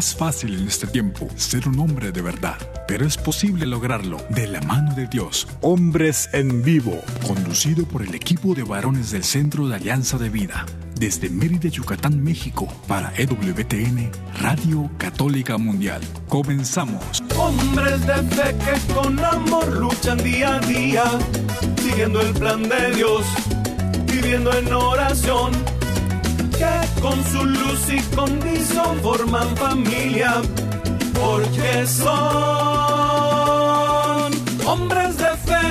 es fácil en este tiempo ser un hombre de verdad, pero es posible lograrlo de la mano de Dios. Hombres en Vivo, conducido por el equipo de varones del Centro de Alianza de Vida, desde Mérida, Yucatán, México, para EWTN, Radio Católica Mundial. Comenzamos. Hombres de fe que con amor luchan día a día, siguiendo el plan de Dios, viviendo en oración que con su luz y condición forman familia, porque son hombres de fe.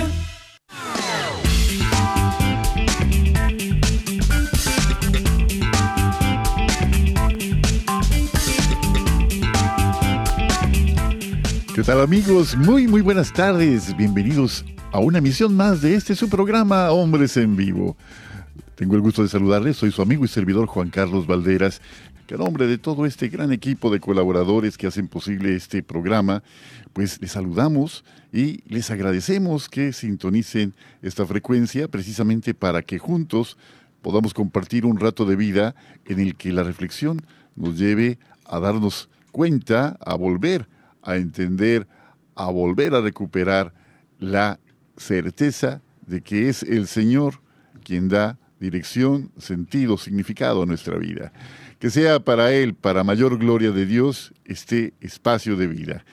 ¿Qué tal amigos? Muy muy buenas tardes. Bienvenidos a una emisión más de este su programa Hombres en Vivo. Tengo el gusto de saludarles, soy su amigo y servidor Juan Carlos Valderas, que a nombre de todo este gran equipo de colaboradores que hacen posible este programa, pues les saludamos y les agradecemos que sintonicen esta frecuencia precisamente para que juntos podamos compartir un rato de vida en el que la reflexión nos lleve a darnos cuenta, a volver a entender, a volver a recuperar la certeza de que es el Señor quien da dirección, sentido, significado a nuestra vida. Que sea para Él, para mayor gloria de Dios, este espacio de vida.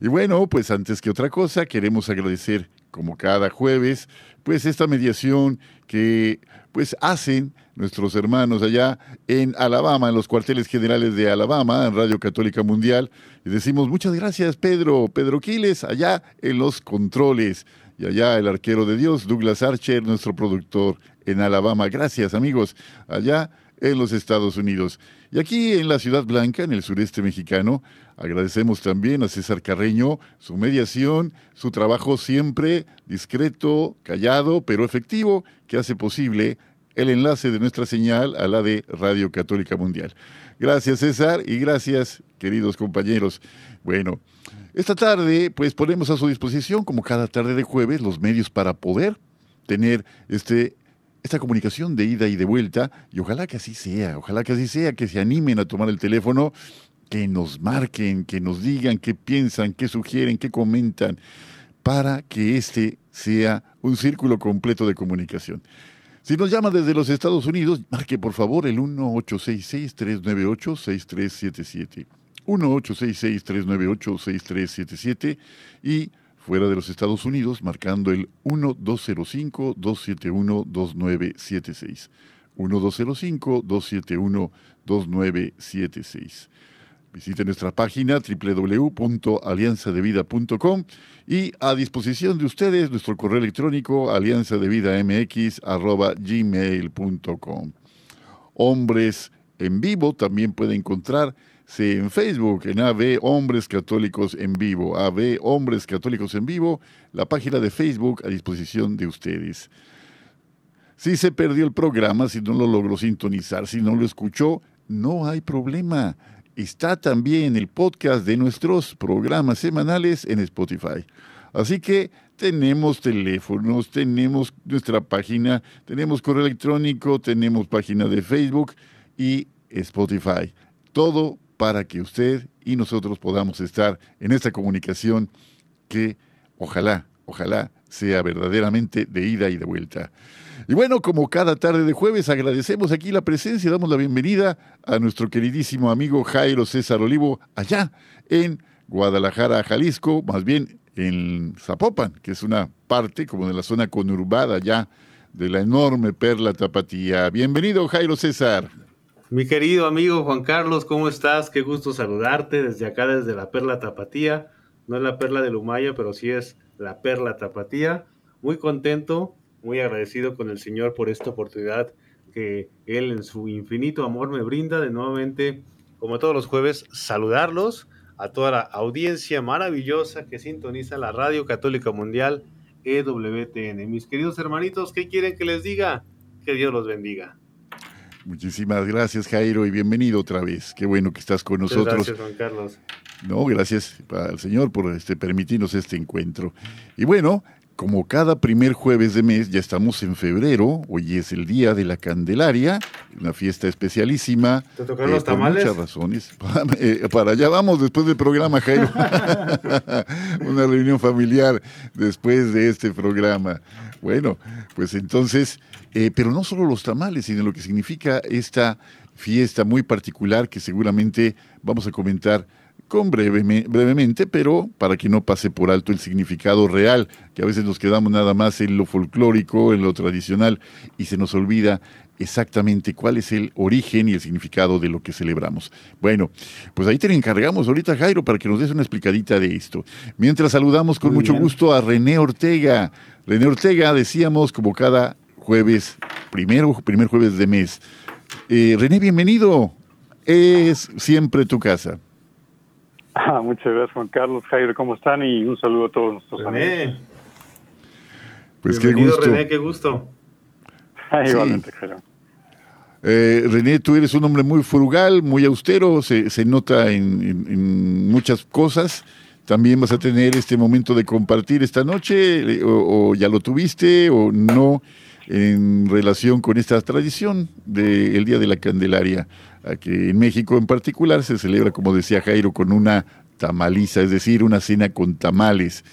Y bueno, pues antes que otra cosa, queremos agradecer, como cada jueves, pues esta mediación que pues hacen nuestros hermanos allá en Alabama, en los cuarteles generales de Alabama, en Radio Católica Mundial. Y decimos muchas gracias, Pedro, Pedro Quiles, allá en los controles. Y allá el arquero de Dios, Douglas Archer, nuestro productor en Alabama. Gracias, amigos, allá en los Estados Unidos. Y aquí en la Ciudad Blanca, en el sureste mexicano, agradecemos también a César Carreño su mediación, su trabajo siempre discreto, callado, pero efectivo, que hace posible el enlace de nuestra señal a la de Radio Católica Mundial. Gracias César y gracias queridos compañeros. Bueno, esta tarde pues ponemos a su disposición, como cada tarde de jueves, los medios para poder tener este esta comunicación de ida y de vuelta, y ojalá que así sea, ojalá que así sea, que se animen a tomar el teléfono, que nos marquen, que nos digan qué piensan, qué sugieren, qué comentan, para que este sea un círculo completo de comunicación. Si nos llama desde los Estados Unidos, marque por favor el 1866-398-6377. 1866-398-6377 y fuera de los Estados Unidos, marcando el 1205-271-2976. 1205-271-2976. Visite nuestra página www.alianzadevida.com y a disposición de ustedes nuestro correo electrónico alianzadevidamx.gmail.com. Hombres en vivo también puede encontrar en Facebook, en AV Hombres Católicos en Vivo. AV Hombres Católicos en Vivo, la página de Facebook a disposición de ustedes. Si se perdió el programa, si no lo logró sintonizar, si no lo escuchó, no hay problema. Está también el podcast de nuestros programas semanales en Spotify. Así que tenemos teléfonos, tenemos nuestra página, tenemos correo electrónico, tenemos página de Facebook y Spotify. Todo para que usted y nosotros podamos estar en esta comunicación que ojalá, ojalá sea verdaderamente de ida y de vuelta. Y bueno, como cada tarde de jueves, agradecemos aquí la presencia, damos la bienvenida a nuestro queridísimo amigo Jairo César Olivo, allá en Guadalajara, Jalisco, más bien en Zapopan, que es una parte como de la zona conurbada ya de la enorme perla tapatía. Bienvenido, Jairo César. Mi querido amigo Juan Carlos, ¿cómo estás? Qué gusto saludarte desde acá, desde la Perla Tapatía. No es la Perla de Lumaya, pero sí es la Perla Tapatía. Muy contento, muy agradecido con el Señor por esta oportunidad que Él en su infinito amor me brinda de nuevamente, como todos los jueves, saludarlos a toda la audiencia maravillosa que sintoniza la Radio Católica Mundial EWTN. Mis queridos hermanitos, ¿qué quieren que les diga? Que Dios los bendiga. Muchísimas gracias, Jairo, y bienvenido otra vez. Qué bueno que estás con nosotros. Gracias, Juan Carlos. No, gracias al Señor por este, permitirnos este encuentro. Y bueno, como cada primer jueves de mes, ya estamos en febrero, hoy es el día de la Candelaria, una fiesta especialísima. ¿Te tocaron los tamales? Por muchas razones. Eh, para allá vamos después del programa, Jairo. una reunión familiar después de este programa. Bueno, pues entonces, eh, pero no solo los tamales, sino lo que significa esta fiesta muy particular que seguramente vamos a comentar con brevemente, pero para que no pase por alto el significado real, que a veces nos quedamos nada más en lo folclórico, en lo tradicional, y se nos olvida exactamente cuál es el origen y el significado de lo que celebramos. Bueno, pues ahí te encargamos ahorita, Jairo, para que nos des una explicadita de esto. Mientras saludamos con mucho gusto a René Ortega. René Ortega, decíamos, como cada jueves, primero, primer jueves de mes. Eh, René, bienvenido. Es siempre tu casa. Ah, muchas gracias, Juan Carlos. Jairo, ¿cómo están? Y un saludo a todos nuestros amigos. Pues qué gusto. René, qué gusto. Igualmente, Jairo. Eh, René, tú eres un hombre muy frugal, muy austero, se, se nota en, muchas cosas. También vas a tener este momento de compartir esta noche, eh, o, ya lo tuviste, o no, en relación con esta tradición del Día de la Candelaria que en México en particular se celebra, como decía Jairo, con una tamaliza, es decir, una cena con tamales.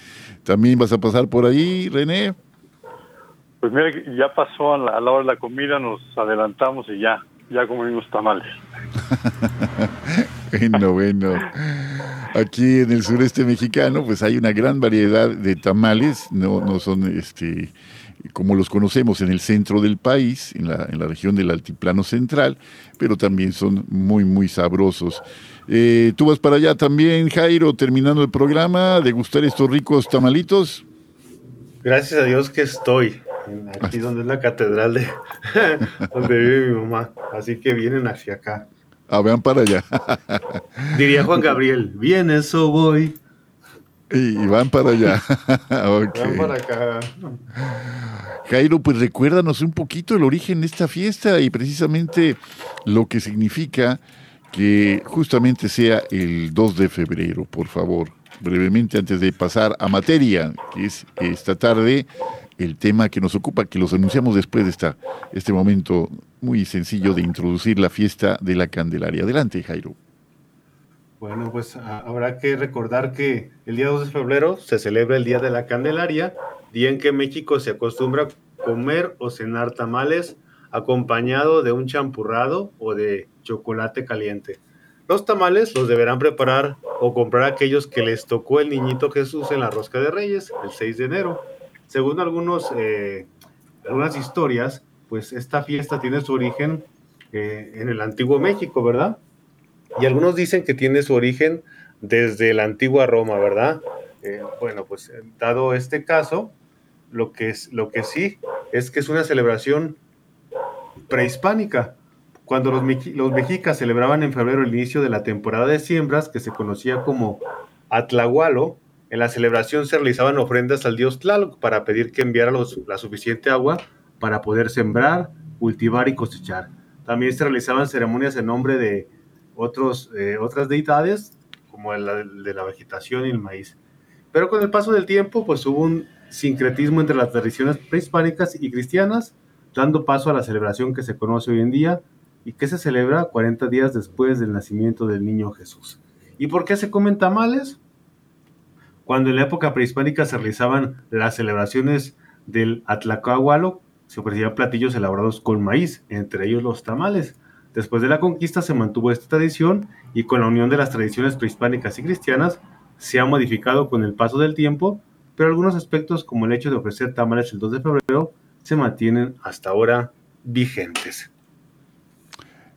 ¿También vas a pasar por ahí, René? Pues mira, ya pasó a la, hora de la comida, nos adelantamos y ya, ya comimos tamales. bueno, bueno. Aquí en el sureste mexicano, pues hay una gran variedad de tamales, no, no son este como los conocemos en el centro del país, en la, en la región del altiplano central, pero también son muy, muy sabrosos. Eh, ¿Tú vas para allá también, Jairo, terminando el programa, de gustar estos ricos tamalitos? Gracias a Dios que estoy aquí donde es la catedral de donde vive mi mamá. Así que vienen hacia acá. Ah, vean para allá. Diría Juan Gabriel, bien eso voy. Y, van para allá. Van para acá. Jairo, pues recuérdanos un poquito el origen de esta fiesta y precisamente lo que significa que justamente sea el 2 de febrero, por favor. Brevemente, antes de pasar a materia, que es esta tarde el tema que nos ocupa, que los anunciamos después de esta, este momento muy sencillo de introducir la fiesta de la Candelaria. Adelante, Jairo. Bueno, pues habrá que recordar que el día 2 de febrero se celebra el Día de la Candelaria, día en que México se acostumbra a comer o cenar tamales acompañado de un champurrado o de chocolate caliente. Los tamales los deberán preparar o comprar aquellos que les tocó el niñito Jesús en la rosca de Reyes el 6 de enero. Según algunos, eh, algunas historias, pues esta fiesta tiene su origen eh, en el antiguo México, ¿verdad? Y algunos dicen que tiene su origen desde la antigua Roma, ¿verdad? Eh, bueno, pues eh, dado este caso, lo que, es, lo que sí es que es una celebración prehispánica. Cuando los, mexicas celebraban en febrero el inicio de la temporada de siembras, que se conocía como Atlahualo, en la celebración se realizaban ofrendas al dios Tlaloc para pedir que enviara la suficiente agua para poder sembrar, cultivar y cosechar. También se realizaban ceremonias en nombre de otros, eh, otras deidades, como el, de la vegetación y el maíz. Pero con el paso del tiempo, pues hubo un sincretismo entre las tradiciones prehispánicas y cristianas, dando paso a la celebración que se conoce hoy en día y que se celebra 40 días después del nacimiento del niño Jesús. ¿Y por qué se comen tamales? Cuando en la época prehispánica se realizaban las celebraciones del Atlacahualo, se ofrecían platillos elaborados con maíz, entre ellos los tamales. Después de la conquista se mantuvo esta tradición y con la unión de las tradiciones prehispánicas y cristianas se ha modificado con el paso del tiempo, pero algunos aspectos como el hecho de ofrecer tamales el 2 de febrero se mantienen hasta ahora vigentes.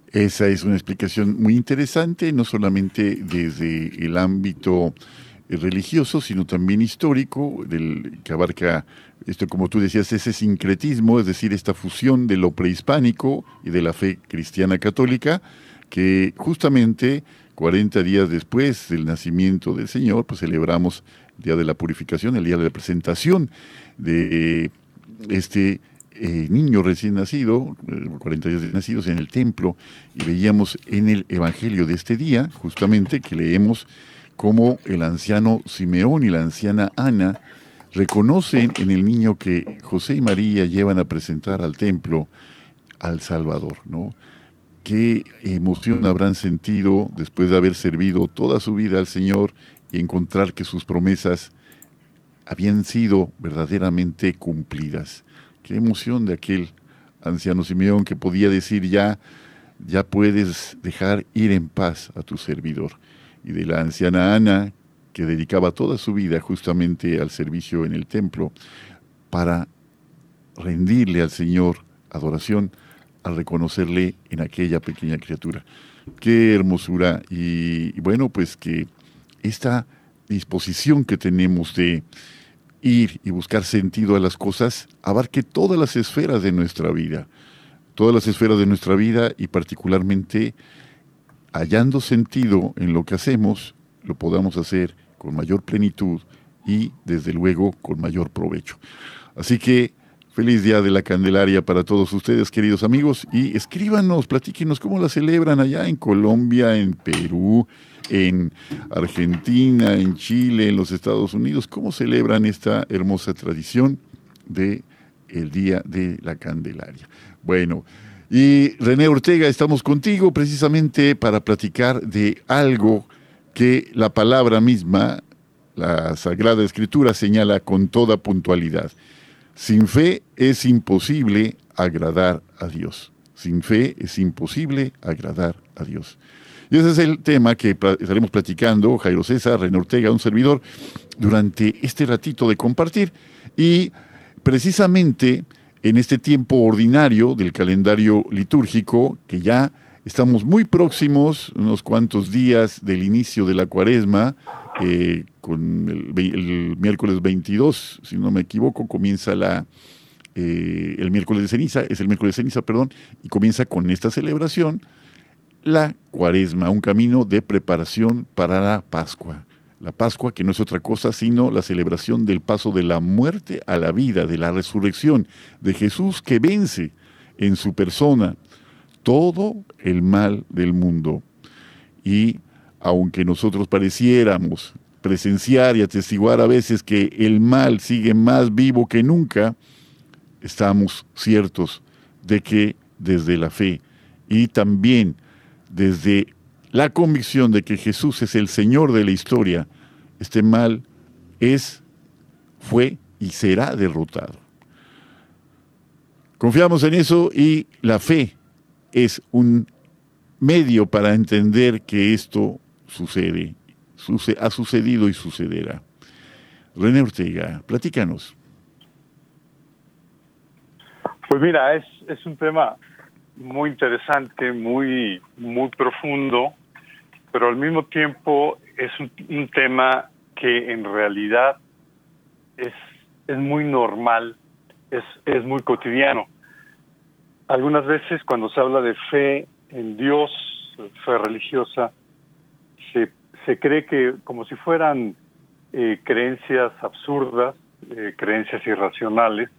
Esa es una explicación muy interesante, no solamente desde el ámbito religioso, sino también histórico, que abarca esto, como tú decías, ese sincretismo, es decir, esta fusión de lo prehispánico y de la fe cristiana católica, que justamente 40 días después del nacimiento del Señor, pues celebramos el Día de la Purificación, el Día de la Presentación de este eh, niño recién nacido, 40 días de nacidos en el templo, y veíamos en el Evangelio de este día, justamente, que leemos cómo el anciano Simeón y la anciana Ana reconocen en el niño que José y María llevan a presentar al templo al Salvador, ¿no? Qué emoción habrán sentido después de haber servido toda su vida al Señor y encontrar que sus promesas habían sido verdaderamente cumplidas. Qué emoción de aquel anciano Simeón que podía decir ya, ya puedes dejar ir en paz a tu servidor. Y de la anciana Ana, que dedicaba toda su vida justamente al servicio en el templo, para rendirle al Señor adoración, al reconocerle en aquella pequeña criatura. Qué hermosura. Y, bueno, pues que esta disposición que tenemos de ir y buscar sentido a las cosas abarque todas las esferas de nuestra vida, todas las esferas de nuestra vida y particularmente hallando sentido en lo que hacemos, lo podamos hacer con mayor plenitud y desde luego con mayor provecho. Así que feliz día de la Candelaria para todos ustedes, queridos amigos, y escríbanos, platíquenos cómo la celebran allá en Colombia, en Perú, en Argentina, en Chile, en los Estados Unidos, cómo celebran esta hermosa tradición de el Día de la Candelaria. Bueno, y René Ortega, estamos contigo precisamente para platicar de algo que la palabra misma, la Sagrada Escritura, señala con toda puntualidad. Sin fe es imposible agradar a Dios. Sin fe es imposible agradar a Dios. Y ese es el tema que estaremos platicando, Jairo César, René Ortega, un servidor, durante este ratito de compartir. Y precisamente en este tiempo ordinario del calendario litúrgico, que ya estamos muy próximos, unos cuantos días del inicio de la cuaresma, eh, con el, miércoles 22, si no me equivoco, comienza la, eh, el miércoles de ceniza, es el miércoles de ceniza, perdón, y comienza con esta celebración la cuaresma, un camino de preparación para la Pascua. La Pascua que no es otra cosa sino la celebración del paso de la muerte a la vida, de la resurrección, de Jesús que vence en su persona todo el mal del mundo. Y aunque nosotros pareciéramos presenciar y atestiguar a veces que el mal sigue más vivo que nunca, estamos ciertos de que desde la fe y también desde la convicción de que Jesús es el Señor de la historia, este mal es, fue y será derrotado. Confiamos en eso y la fe es un medio para entender que esto sucede, ha sucedido y sucederá. René Ortega, platícanos. Pues mira, es, es un tema muy interesante, muy, muy profundo, pero al mismo tiempo es un, tema que en realidad es, es muy normal, es, es muy cotidiano. Algunas veces cuando se habla de fe en Dios, fe religiosa, se, cree que como si fueran eh, creencias absurdas, eh, creencias irracionales,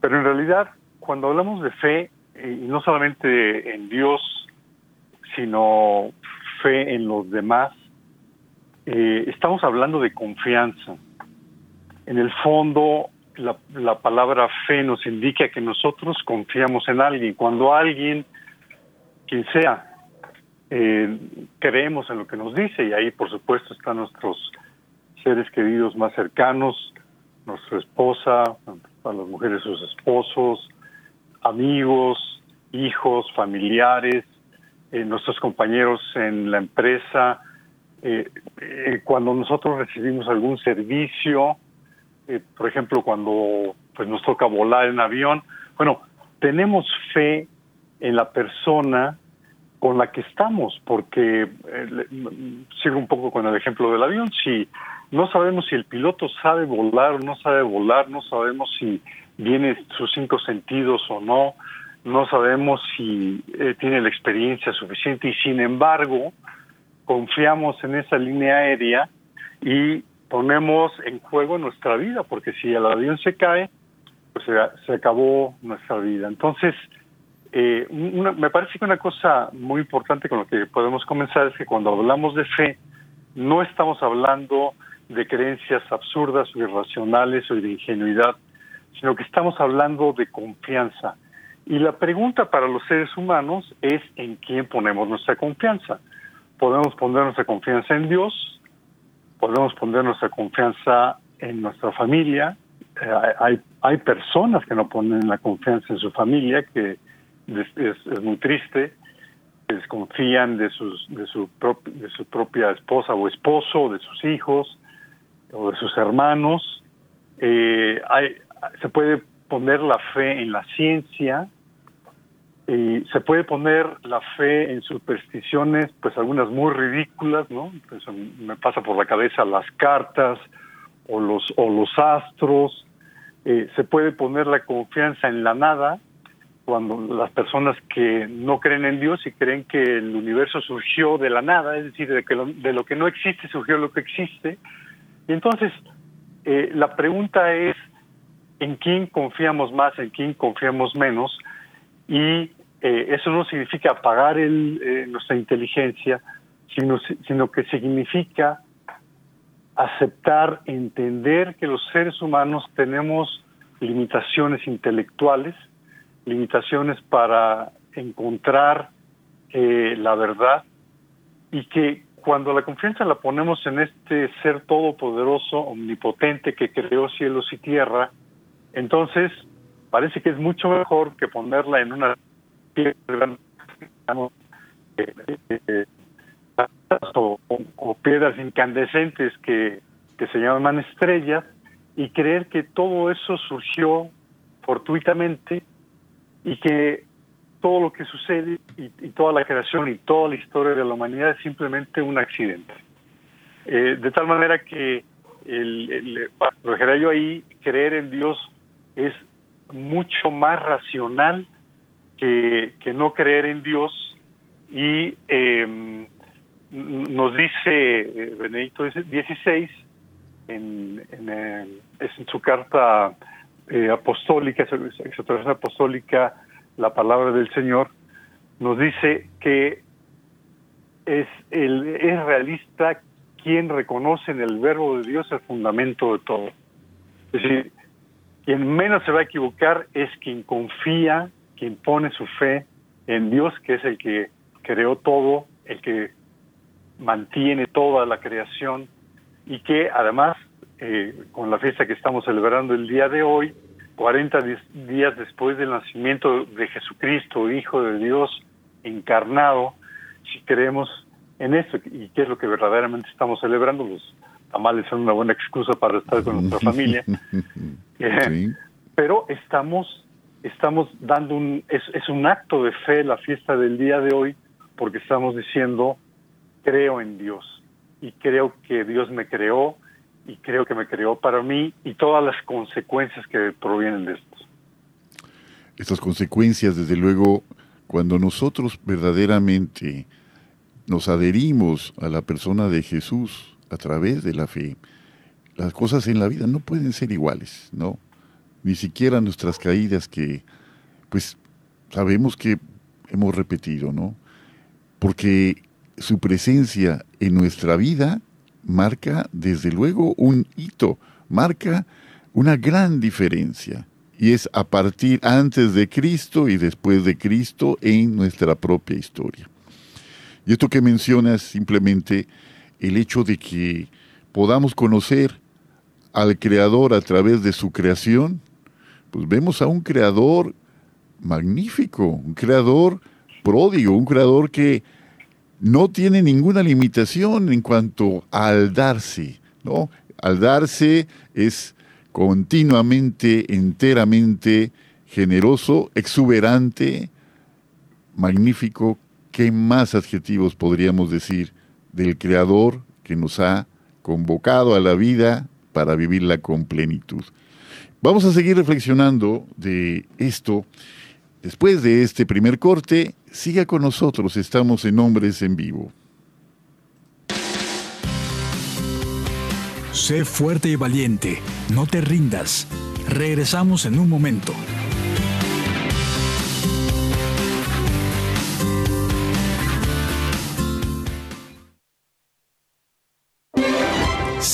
pero en realidad cuando hablamos de fe y no solamente en Dios, sino fe en los demás, eh, estamos hablando de confianza. En el fondo, la, la, palabra fe nos indica que nosotros confiamos en alguien. Cuando alguien, quien sea, eh, creemos en lo que nos dice, y ahí por supuesto están nuestros seres queridos más cercanos, nuestra esposa, a las mujeres sus esposos, amigos, hijos, familiares, eh, nuestros compañeros en la empresa. Eh, eh, cuando nosotros recibimos algún servicio, por ejemplo, cuando pues nos toca volar en avión, bueno, tenemos fe en la persona con la que estamos, porque sigo un poco con el ejemplo del avión, si no sabemos si el piloto sabe volar o no sabe volar, no sabemos si viene sus cinco sentidos o no, no sabemos si eh, tiene la experiencia suficiente y sin embargo confiamos en esa línea aérea y ponemos en juego nuestra vida, porque si el avión se cae, pues se, acabó nuestra vida. Entonces, eh, me parece que una cosa muy importante con lo que podemos comenzar es que cuando hablamos de fe, no estamos hablando de creencias absurdas o irracionales o de ingenuidad, sino que estamos hablando de confianza. Y la pregunta para los seres humanos es en quién ponemos nuestra confianza. Podemos poner nuestra confianza en Dios, podemos poner nuestra confianza en nuestra familia. Eh, hay, hay personas que no ponen la confianza en su familia, que es, muy triste, desconfían de, sus, de, su de su propia esposa o esposo, de sus hijos o de sus hermanos. Eh, hay, se puede poner la fe en la ciencia, se puede poner la fe en supersticiones, pues algunas muy ridículas, ¿no? Pues, me pasa por la cabeza las cartas o los, o los astros. Eh, se puede poner la confianza en la nada, cuando las personas que no creen en Dios y creen que el universo surgió de la nada, es decir, de, que lo, de lo que no existe surgió lo que existe. Y entonces, eh, la pregunta es, ¿en quién confiamos más, en quién confiamos menos? Y eh, eso no significa apagar eh, nuestra inteligencia, sino, sino que significa aceptar, entender que los seres humanos tenemos limitaciones intelectuales, limitaciones para encontrar eh, la verdad y que cuando la confianza la ponemos en este ser todopoderoso, omnipotente que creó cielos y tierra, entonces parece que es mucho mejor que ponerla en una piedra eh, o, o, piedras incandescentes que, que se llaman estrellas y creer que todo eso surgió fortuitamente y que todo lo que sucede y, toda la creación y toda la historia de la humanidad es simplemente un accidente. Eh, de tal manera que, el, el, yo ahí, creer en Dios es mucho más racional que, no creer en Dios y em, nos dice eh, Benedicto XVI en, en, su carta eh, apostólica, exhortación apostólica, la palabra del Señor, nos dice que es, el, es realista quien reconoce en el verbo de Dios el fundamento de todo. Es decir, quien menos se va a equivocar es quien confía, quien pone su fe en Dios, que es el que creó todo, el que mantiene toda la creación y que además eh, con la fiesta que estamos celebrando el día de hoy, 40 días después del nacimiento de Jesucristo, Hijo de Dios encarnado, si creemos en eso y qué es lo que verdaderamente estamos celebrando, los tamales son una buena excusa para estar con nuestra familia, eh, pero estamos estamos dando un es, es un acto de fe la fiesta del día de hoy porque estamos diciendo creo en Dios y creo que Dios me creó y creo que me creó para mí y todas las consecuencias que provienen de esto. Estas consecuencias, desde luego, cuando nosotros verdaderamente nos adherimos a la persona de Jesús a través de la fe, las cosas en la vida no pueden ser iguales, ¿no? Ni siquiera nuestras caídas que, pues, sabemos que hemos repetido, ¿no? Porque su presencia en nuestra vida marca desde luego un hito, marca una gran diferencia. Y es a partir antes de Cristo y después de Cristo en nuestra propia historia. Y esto que mencionas simplemente el hecho de que podamos conocer al Creador a través de su creación, pues vemos a un Creador magnífico, un Creador pródigo, un Creador que no tiene ninguna limitación en cuanto al darse, ¿no? Al darse es continuamente, enteramente generoso, exuberante, magnífico. ¿Qué más adjetivos podríamos decir del Creador que nos ha convocado a la vida para vivirla con plenitud? Vamos a seguir reflexionando de esto después de este primer corte Siga con nosotros, estamos en Hombres en Vivo. Sé fuerte y valiente, no te rindas. Regresamos en un momento.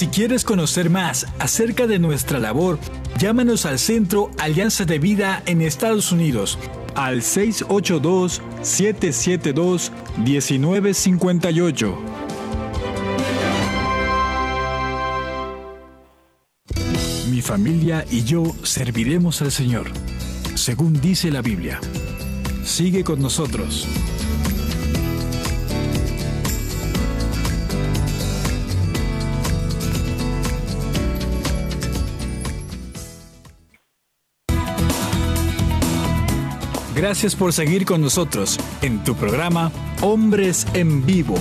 Si quieres conocer más acerca de nuestra labor, llámanos al Centro Alianza de Vida en Estados Unidos al 682-772-1958. Mi familia y yo serviremos al Señor, según dice la Biblia. Sigue con nosotros. Gracias por seguir con nosotros en tu programa Hombres en Vivo.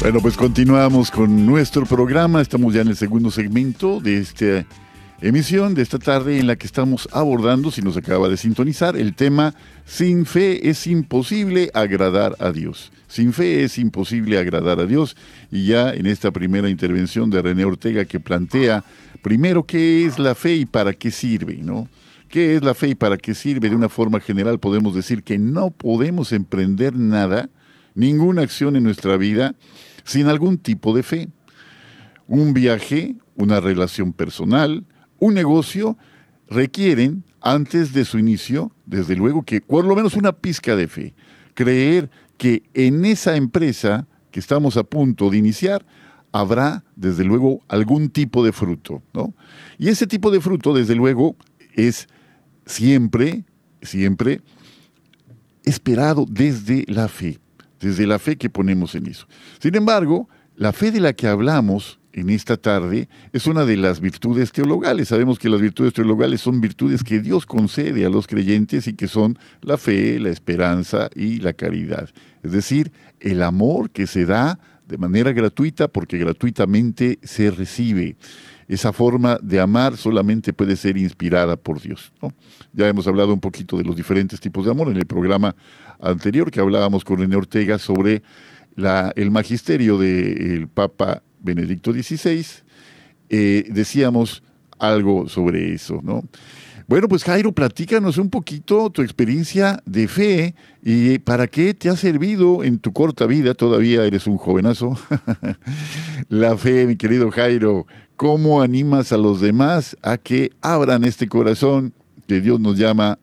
Bueno, pues continuamos con nuestro programa. Estamos ya en el segundo segmento de este emisión de esta tarde en la que estamos abordando, si nos acaba de sintonizar, el tema Sin fe es imposible agradar a Dios. Sin fe es imposible agradar a Dios. Y ya en esta primera intervención de René Ortega que plantea primero qué es la fe y para qué sirve, ¿no? ¿Qué es la fe y para qué sirve? De una forma general podemos decir que no podemos emprender nada, ninguna acción en nuestra vida sin algún tipo de fe. Un viaje, una relación personal, un negocio requieren, antes de su inicio, desde luego que por lo menos una pizca de fe. Creer que en esa empresa que estamos a punto de iniciar, habrá, desde luego, algún tipo de fruto. ¿no? Y ese tipo de fruto, desde luego, es siempre, siempre esperado desde la fe, desde la fe que ponemos en eso. Sin embargo, la fe de la que hablamos en esta tarde es una de las virtudes teologales. Sabemos que las virtudes teologales son virtudes que Dios concede a los creyentes y que son la fe, la esperanza y la caridad. Es decir, el amor que se da de manera gratuita porque gratuitamente se recibe. Esa forma de amar solamente puede ser inspirada por Dios. Ya hemos hablado un poquito de los diferentes tipos de amor en el programa anterior que hablábamos con René Ortega sobre el magisterio del Papa Benedicto XVI, eh, decíamos algo sobre eso, ¿no? Bueno, pues Jairo, platícanos un poquito tu experiencia de fe y para qué te ha servido en tu corta vida, todavía eres un jovenazo, la fe, mi querido Jairo. ¿Cómo animas a los demás a que abran este corazón que Dios nos llama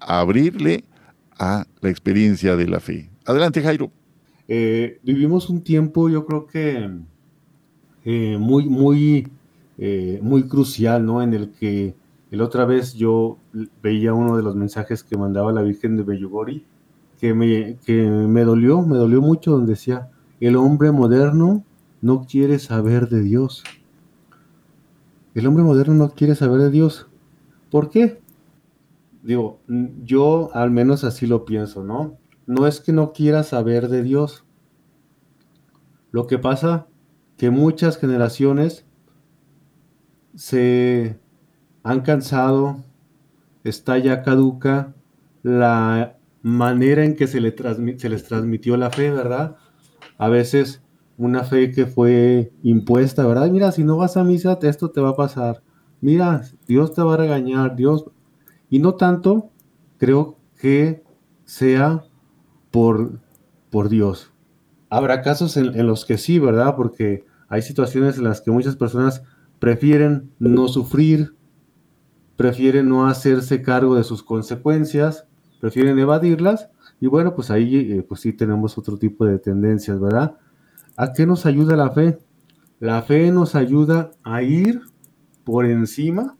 a abrirle a la experiencia de la fe? Adelante, Jairo. Eh, vivimos un tiempo, yo creo que eh, muy, muy, eh, muy crucial, ¿no? En el que la otra vez yo veía uno de los mensajes que mandaba la Virgen de Bellugori, que me, que me dolió, me dolió mucho, donde decía, el hombre moderno no quiere saber de Dios. El hombre moderno no quiere saber de Dios. ¿Por qué? Digo, yo al menos así lo pienso, ¿no? No es que no quiera saber de Dios. Lo que pasa que muchas generaciones se han cansado, está ya caduca la manera en que se, le se les transmitió la fe, ¿verdad? A veces una fe que fue impuesta, ¿verdad? Mira, si no vas a misa, esto te va a pasar. Mira, Dios te va a regañar, Dios. Y no tanto, creo que sea por, por Dios. Habrá casos en, los que sí, ¿verdad? Porque hay situaciones en las que muchas personas prefieren no sufrir, prefieren no hacerse cargo de sus consecuencias, prefieren evadirlas. Y bueno, pues ahí eh, pues sí tenemos otro tipo de tendencias, ¿verdad? ¿A qué nos ayuda la fe? La fe nos ayuda a ir por encima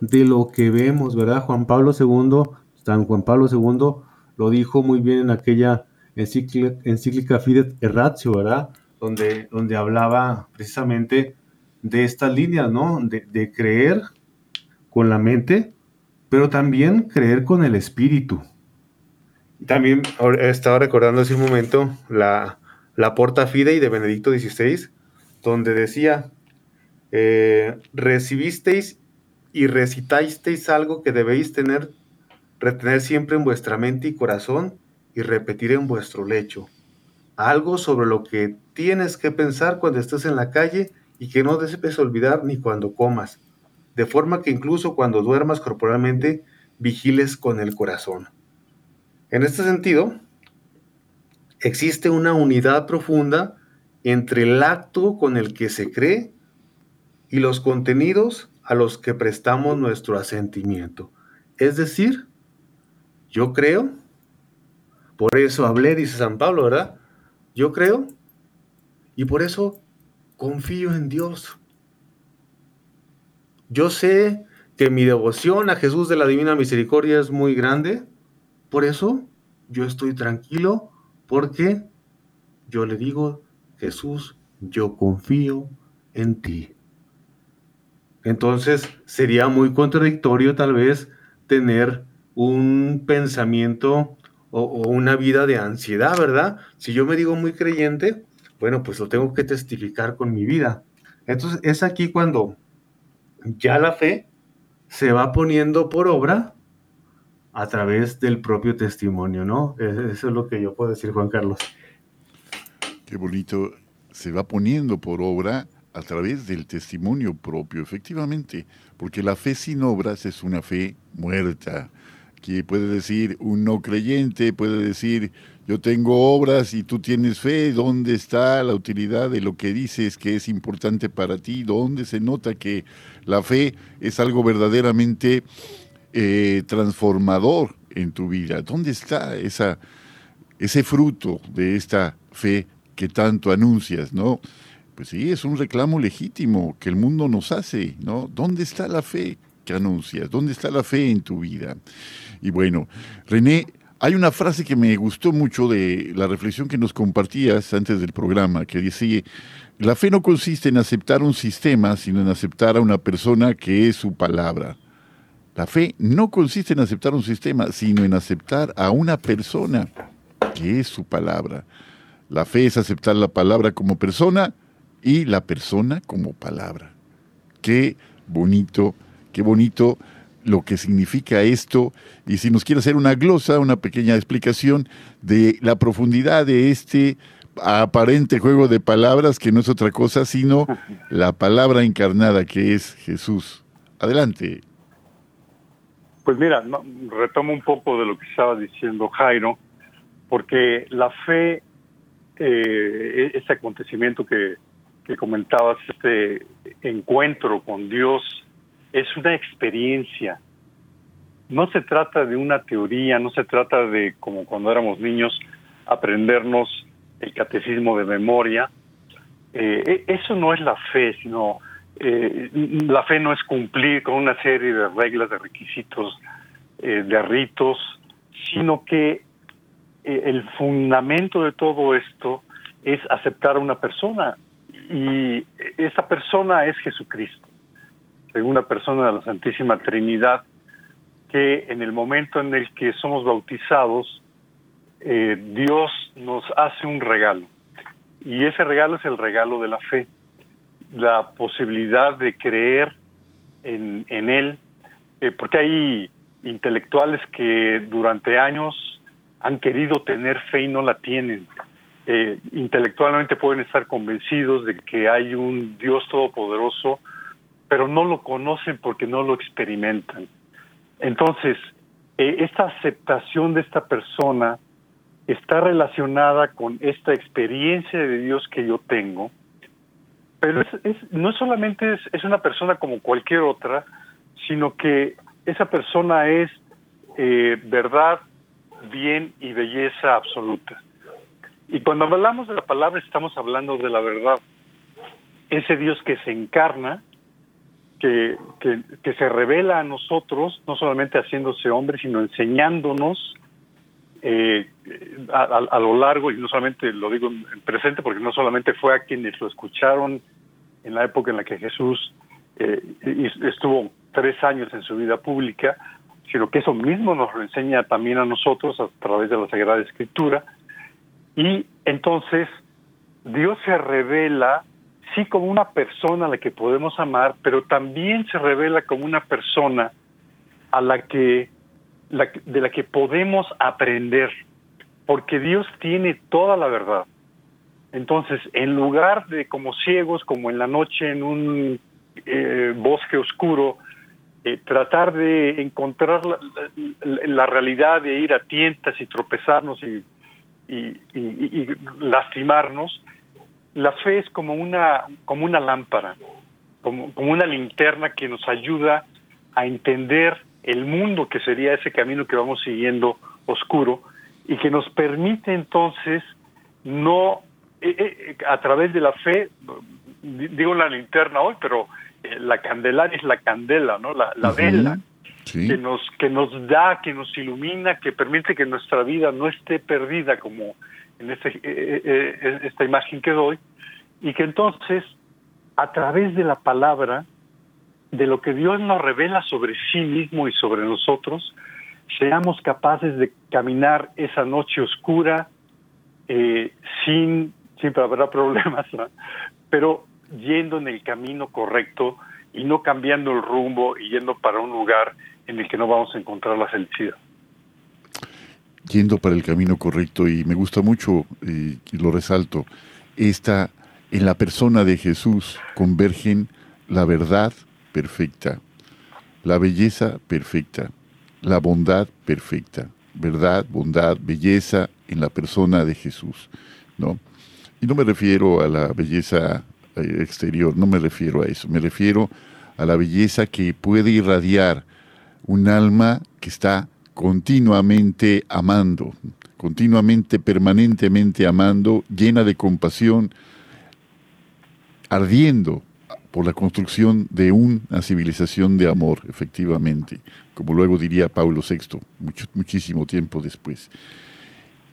de lo que vemos, ¿verdad? Juan Pablo II, San Juan Pablo II lo dijo muy bien en aquella encíclica, encíclica Fidet Erratio, ¿verdad? Donde, donde hablaba precisamente de estas líneas, ¿no? De, creer con la mente, pero también creer con el espíritu. También estaba recordando hace un momento la, la Porta Fidei de Benedicto XVI, donde decía, eh, recibisteis y recitasteis algo que debéis tener, retener siempre en vuestra mente y corazón, y repetir en vuestro lecho. algo sobre lo que tienes que pensar cuando estés en la calle y que no debes olvidar ni cuando comas, de forma que incluso cuando duermas corporalmente, vigiles con el corazón. En este sentido, existe una unidad profunda entre el acto con el que se cree y los contenidos a los que prestamos nuestro asentimiento. Es decir, yo creo, por eso hablé, dice San Pablo, ¿verdad? Yo creo y por eso confío en Dios. Yo sé que mi devoción a Jesús de la Divina Misericordia es muy grande, por eso yo estoy tranquilo porque yo le digo, Jesús, yo confío en ti. Entonces sería muy contradictorio tal vez tener un pensamiento o, una vida de ansiedad, ¿verdad? Si yo me digo muy creyente, bueno, pues lo tengo que testificar con mi vida. Entonces es aquí cuando ya la fe se va poniendo por obra a través del propio testimonio, ¿no? Eso es lo que yo puedo decir, Juan Carlos. Qué bonito. Se va poniendo por obra a través del testimonio propio, efectivamente, porque la fe sin obras es una fe muerta, que puede decir un no creyente, puede decir yo tengo obras y tú tienes fe, ¿dónde está la utilidad de lo que dices que es importante para ti? ¿Dónde se nota que la fe es algo verdaderamente eh, transformador en tu vida? ¿Dónde está esa, ese fruto de esta fe que tanto anuncias, no? Pues sí, es un reclamo legítimo que el mundo nos hace, ¿no? ¿Dónde está la fe que anuncias? ¿Dónde está la fe en tu vida? Y bueno, René, hay una frase que me gustó mucho de la reflexión que nos compartías antes del programa, que dice, la fe no consiste en aceptar un sistema, sino en aceptar a una persona que es su palabra. La fe no consiste en aceptar un sistema, sino en aceptar a una persona que es su palabra. La fe es aceptar la palabra como persona y la persona como palabra. Qué bonito, qué bonito lo que significa esto y si nos quiere hacer una glosa, una pequeña explicación de la profundidad de este aparente juego de palabras que no es otra cosa sino la palabra encarnada que es Jesús. Adelante. Pues mira, retomo un poco de lo que estaba diciendo Jairo, porque la fe, eh, ese acontecimiento que que comentabas, este encuentro con Dios, es una experiencia. No se trata de una teoría, no se trata de, como cuando éramos niños, aprendernos el catecismo de memoria. Eh, e, eso no es la fe, sino eh, la fe no es cumplir con una serie de reglas, de requisitos, eh, de ritos, sino que el fundamento de todo esto es aceptar a una persona, y esa persona es Jesucristo, segunda persona de la Santísima Trinidad, que en el momento en el que somos bautizados, eh, Dios nos hace un regalo. Y ese regalo es el regalo de la fe, la posibilidad de creer en, Él, eh, porque hay intelectuales que durante años han querido tener fe y no la tienen. Eh, intelectualmente pueden estar convencidos de que hay un Dios todopoderoso, pero no lo conocen porque no lo experimentan. Entonces, eh, esta aceptación de esta persona está relacionada con esta experiencia de Dios que yo tengo, pero es, no solamente es, una persona como cualquier otra, sino que esa persona es eh, verdad, bien y belleza absoluta. Y cuando hablamos de la palabra estamos hablando de la verdad. Ese Dios que se encarna, que, que, se revela a nosotros, no solamente haciéndose hombre, sino enseñándonos eh, a, lo largo, y no solamente lo digo en presente, porque no solamente fue a quienes lo escucharon en la época en la que Jesús eh, estuvo tres años en su vida pública, sino que eso mismo nos lo enseña también a nosotros a través de la Sagrada Escritura, y entonces Dios se revela, sí, como una persona a la que podemos amar, pero también se revela como una persona a la que, de la que podemos aprender, porque Dios tiene toda la verdad. Entonces, en lugar de como ciegos, como en la noche en un eh, bosque oscuro, eh, tratar de encontrar la, realidad de ir a tientas y tropezarnos y, lastimarnos, la fe es como una, como una lámpara, como, como una linterna que nos ayuda a entender el mundo que sería ese camino que vamos siguiendo oscuro y que nos permite entonces no eh, eh, a través de la fe digo la linterna hoy pero eh, la candelaria es la candela no la, vela que nos que nos da que nos ilumina que permite que nuestra vida no esté perdida como en este, esta imagen que doy y que entonces a través de la palabra de lo que Dios nos revela sobre sí mismo y sobre nosotros, seamos capaces de caminar esa noche oscura sin, siempre habrá problemas, pero yendo en el camino correcto y no cambiando el rumbo y yendo para un lugar en el que no vamos a encontrar la felicidad. Yendo para el camino correcto y me gusta mucho, y lo resalto, esta, en la persona de Jesús convergen la verdad, perfecta, la belleza perfecta, la bondad perfecta, verdad, bondad, belleza en la persona de Jesús, ¿no? Y no me refiero a la belleza eh, exterior, no me refiero a eso, me refiero a la belleza que puede irradiar un alma que está continuamente amando, continuamente, permanentemente amando, llena de compasión, ardiendo por la construcción de una civilización de amor, efectivamente, como luego diría Pablo VI, muchísimo tiempo después.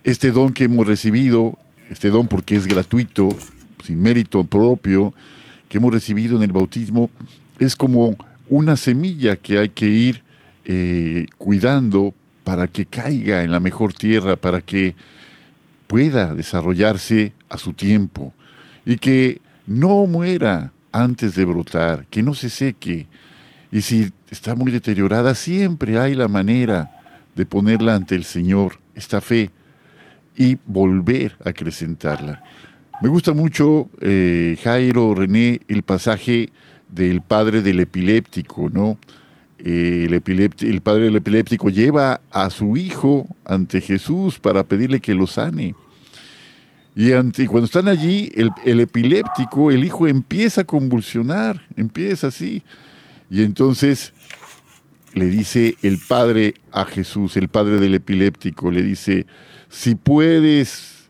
Este don que hemos recibido, este don porque es gratuito, sin mérito propio, que hemos recibido en el bautismo, es como una semilla que hay que ir eh, cuidando para que caiga en la mejor tierra, para que pueda desarrollarse a su tiempo y que no muera antes de brotar, que no se seque. Y si está muy deteriorada, siempre hay la manera de ponerla ante el Señor, esta fe, y volver a acrecentarla. Me gusta mucho, eh, Jairo, René, el pasaje del padre del epiléptico, ¿no? El, el padre del epiléptico lleva a su hijo ante Jesús para pedirle que lo sane. Y, cuando están allí, el, epiléptico, el hijo empieza a convulsionar, empieza así. Y entonces le dice el padre a Jesús, el padre del epiléptico, le dice, si puedes,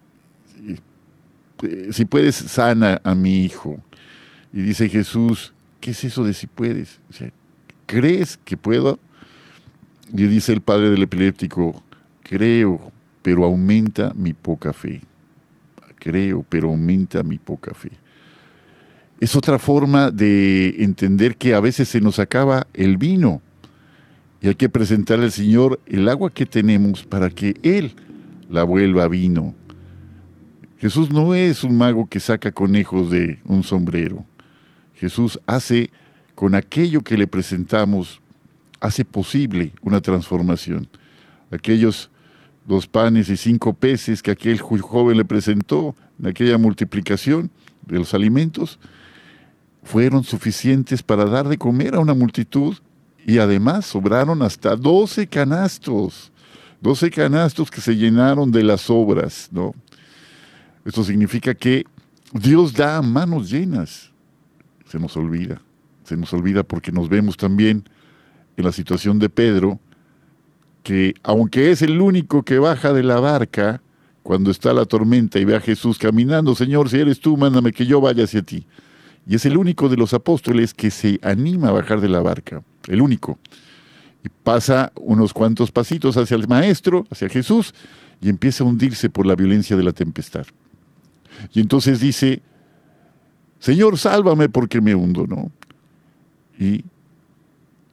eh, si puedes, sana a mi hijo. Y dice Jesús, ¿qué es eso de si puedes? ¿Crees que puedo? Y dice el padre del epiléptico, creo, pero aumenta mi poca fe creo, pero aumenta mi poca fe. Es otra forma de entender que a veces se nos acaba el vino y hay que presentarle al Señor el agua que tenemos para que Él la vuelva vino. Jesús no es un mago que saca conejos de un sombrero. Jesús hace con aquello que le presentamos, hace posible una transformación. Aquellos dos panes y cinco peces que aquel joven le presentó en aquella multiplicación de los alimentos, fueron suficientes para dar de comer a una multitud y además sobraron hasta doce canastos, doce canastos que se llenaron de las obras, ¿no? Esto significa que Dios da manos llenas. Se nos olvida, se nos olvida porque nos vemos también en la situación de Pedro, que aunque es el único que baja de la barca cuando está la tormenta y ve a Jesús caminando, Señor, si eres tú, mándame que yo vaya hacia ti. Y es el único de los apóstoles que se anima a bajar de la barca, el único. Y pasa unos cuantos pasitos hacia el Maestro, hacia Jesús, y empieza a hundirse por la violencia de la tempestad. Y entonces dice, Señor, sálvame porque me hundo, ¿no? Y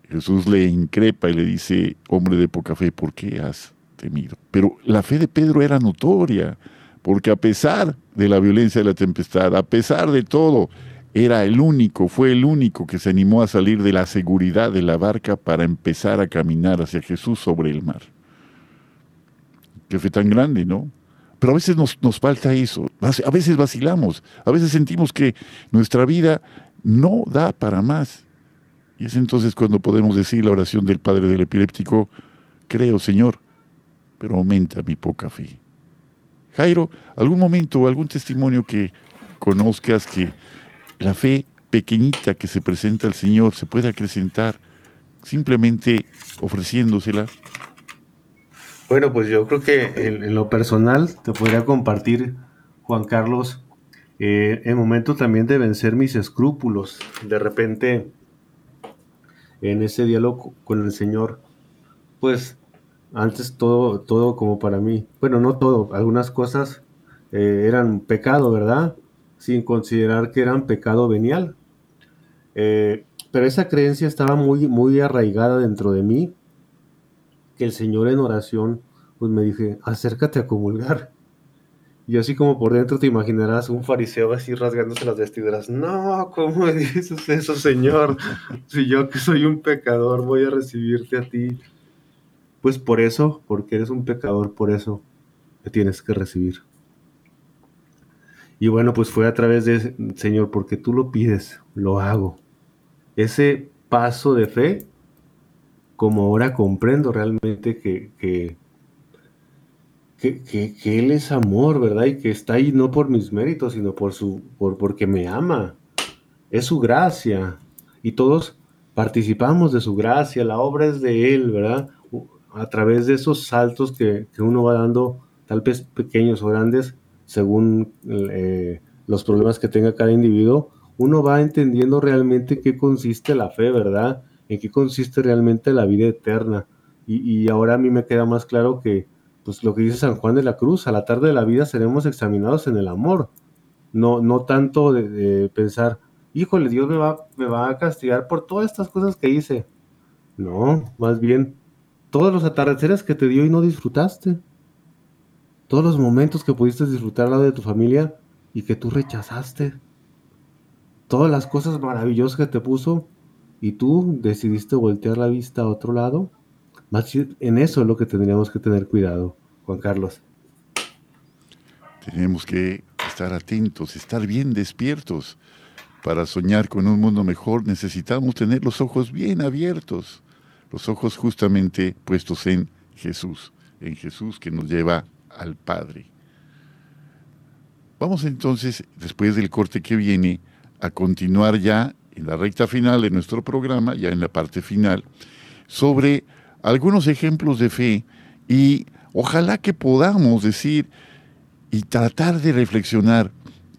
Jesús le increpa y le dice, hombre de poca fe, ¿por qué has temido? Pero la fe de Pedro era notoria, porque a pesar de la violencia de la tempestad, a pesar de todo, era el único, fue el único que se animó a salir de la seguridad de la barca para empezar a caminar hacia Jesús sobre el mar. Qué fe tan grande, ¿no? Pero a veces nos, nos falta eso, a veces vacilamos, a veces sentimos que nuestra vida no da para más. Es entonces cuando podemos decir la oración del Padre del Epiléptico, creo Señor, pero aumenta mi poca fe. Jairo, algún momento o algún testimonio que conozcas que la fe pequeñita que se presenta al Señor se puede acrecentar simplemente ofreciéndosela. Bueno, pues yo creo que en, lo personal te podría compartir, Juan Carlos, eh, el momento también de vencer mis escrúpulos. De repente, en ese diálogo con el Señor, pues antes todo, todo como para mí, bueno, no todo, algunas cosas eh, eran pecado, ¿verdad? Sin considerar que eran pecado venial. Eh, pero esa creencia estaba muy, muy arraigada dentro de mí, que el Señor en oración, pues me dije, acércate a comulgar. Y así como por dentro te imaginarás un fariseo así rasgándose las vestiduras. No, ¿cómo me dices eso, Señor? Si yo que soy un pecador voy a recibirte a ti. Pues por eso, porque eres un pecador, por eso te tienes que recibir. Y bueno, pues fue a través de, Señor, porque tú lo pides, lo hago. Ese paso de fe, como ahora comprendo realmente que, que, que, Él es amor, ¿verdad? Y que está ahí no por mis méritos, sino por su, por, porque me ama. Es su gracia. Y todos participamos de su gracia, la obra es de Él, ¿verdad? a través de esos saltos que, uno va dando, tal vez pequeños o grandes, según eh, los problemas que tenga cada individuo, uno va entendiendo realmente qué consiste la fe, ¿verdad? En qué consiste realmente la vida eterna. Y, ahora a mí me queda más claro que, pues lo que dice San Juan de la Cruz, a la tarde de la vida seremos examinados en el amor. No, no tanto de, pensar, híjole, Dios me va, me va a castigar por todas estas cosas que hice. No, más bien todos los atardeceres que te dio y no disfrutaste. Todos los momentos que pudiste disfrutar al lado de tu familia y que tú rechazaste. Todas las cosas maravillosas que te puso y tú decidiste voltear la vista a otro lado. Más en eso es lo que tendríamos que tener cuidado, Juan Carlos. Tenemos que estar atentos, estar bien despiertos. Para soñar con un mundo mejor necesitamos tener los ojos bien abiertos los ojos justamente puestos en Jesús, en Jesús que nos lleva al Padre. Vamos entonces, después del corte que viene, a continuar ya en la recta final de nuestro programa, ya en la parte final, sobre algunos ejemplos de fe y ojalá que podamos decir y tratar de reflexionar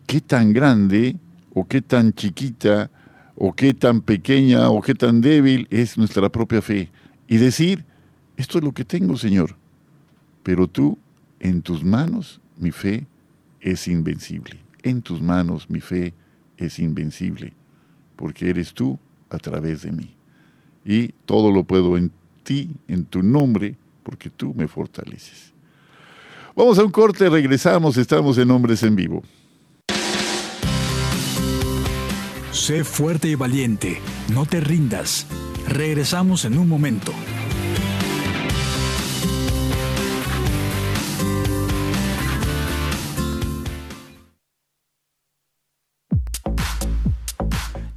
qué tan grande o qué tan chiquita o qué tan pequeña o qué tan débil es nuestra propia fe. Y decir, esto es lo que tengo, Señor, pero tú, en tus manos, mi fe es invencible. En tus manos mi fe es invencible, porque eres tú a través de mí. Y todo lo puedo en ti, en tu nombre, porque tú me fortaleces. Vamos a un corte, regresamos, estamos en Hombres en Vivo. Sé fuerte y valiente, no te rindas. Regresamos en un momento.